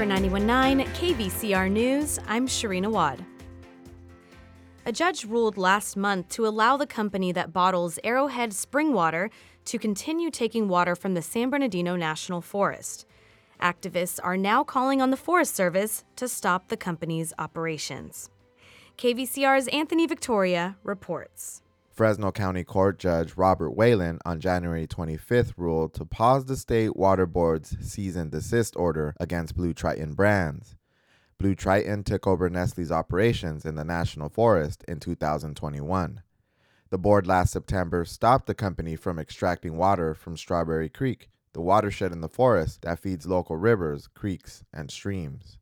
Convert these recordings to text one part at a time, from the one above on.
For 919 KVCR News, I'm Sharina Wad. A judge ruled last month to allow the company that bottles Arrowhead spring water to continue taking water from the San Bernardino National Forest. Activists are now calling on the Forest Service to stop the company's operations. KVCR's Anthony Victoria reports. Fresno County Court Judge Robert Whalen on January 25th ruled to pause the state water board's cease and desist order against Blue Triton brands. Blue Triton took over Nestle's operations in the National Forest in 2021. The board last September stopped the company from extracting water from Strawberry Creek, the watershed in the forest that feeds local rivers, creeks, and streams.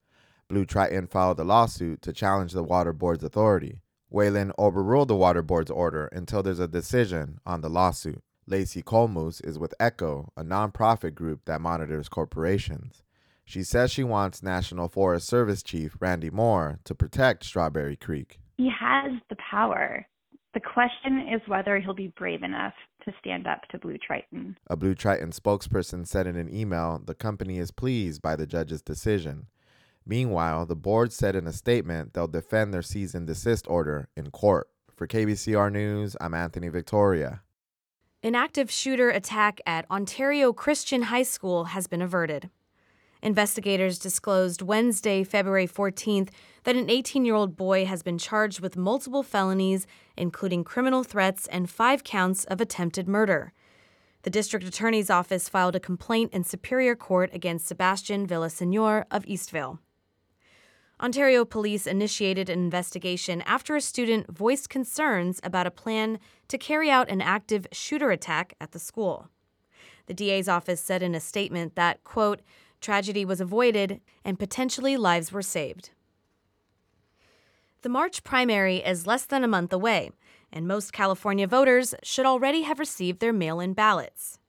Blue Triton filed a lawsuit to challenge the water board's authority. Whalen overruled the water board's order until there's a decision on the lawsuit. Lacey Colmus is with ECHO, a nonprofit group that monitors corporations. She says she wants National Forest Service Chief Randy Moore to protect Strawberry Creek. He has the power. The question is whether he'll be brave enough to stand up to Blue Triton. A Blue Triton spokesperson said in an email the company is pleased by the judge's decision. Meanwhile, the board said in a statement they'll defend their cease and desist order in court. For KVCR News, I'm Anthony Victoria. An active shooter attack at Ontario Christian High School has been averted. Investigators disclosed Wednesday, February 14th, that an 18 year old boy has been charged with multiple felonies, including criminal threats and five counts of attempted murder. The district attorney's office filed a complaint in Superior Court against Sebastian Villasenor of Eastvale. Ontario police initiated an investigation after a student voiced concerns about a plan to carry out an active shooter attack at the school. The DA's office said in a statement that, quote, tragedy was avoided and potentially lives were saved. The March primary is less than a month away, and most California voters should already have received their mail in ballots.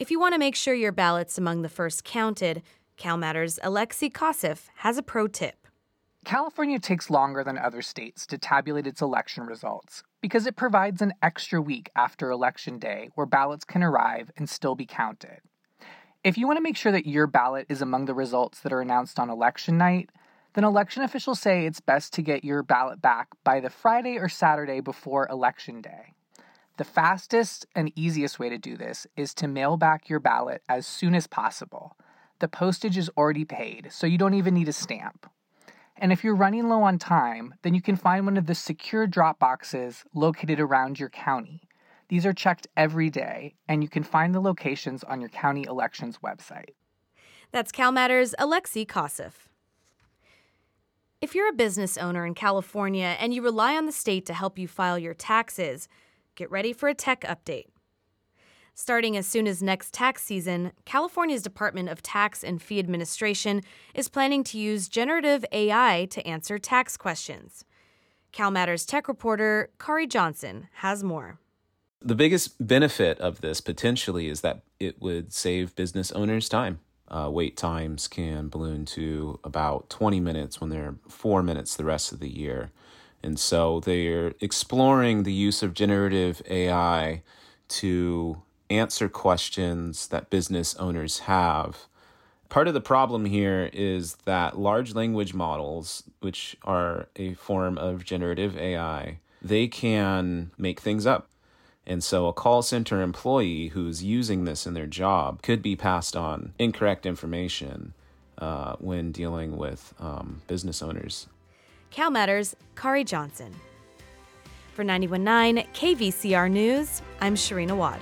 If you want to make sure your ballot's among the first counted, CalMatters' Alexei Koseff has a pro tip. California takes longer than other states to tabulate its election results because it provides an extra week after Election Day where ballots can arrive and still be counted. If you want to make sure that your ballot is among the results that are announced on election night, then election officials say it's best to get your ballot back by the Friday or Saturday before Election Day. The fastest and easiest way to do this is to mail back your ballot as soon as possible. The postage is already paid, so you don't even need a stamp. And if you're running low on time, then you can find one of the secure drop boxes located around your county. These are checked every day, and you can find the locations on your county elections website. That's CalMatters' Alexei Koseff. If you're a business owner in California and you rely on the state to help you file your taxes, get ready for a tech update. Starting as soon as next tax season, California's Department of Tax and Fee Administration is planning to use generative AI to answer tax questions. CalMatters tech reporter Khari Johnson has more. The biggest benefit of this potentially is that it would save business owners time. Uh, wait times can balloon to about 20 minutes when they're four minutes the rest of the year. And so they're exploring the use of generative AI to answer questions that business owners have. Part of the problem here is that large language models, which are a form of generative AI, they can make things up. And so a call center employee who's using this in their job could be passed on incorrect information uh, when dealing with um, business owners. Cal Matters, Khari Johnson. For 919 KVCR News, I'm Sharina Wad.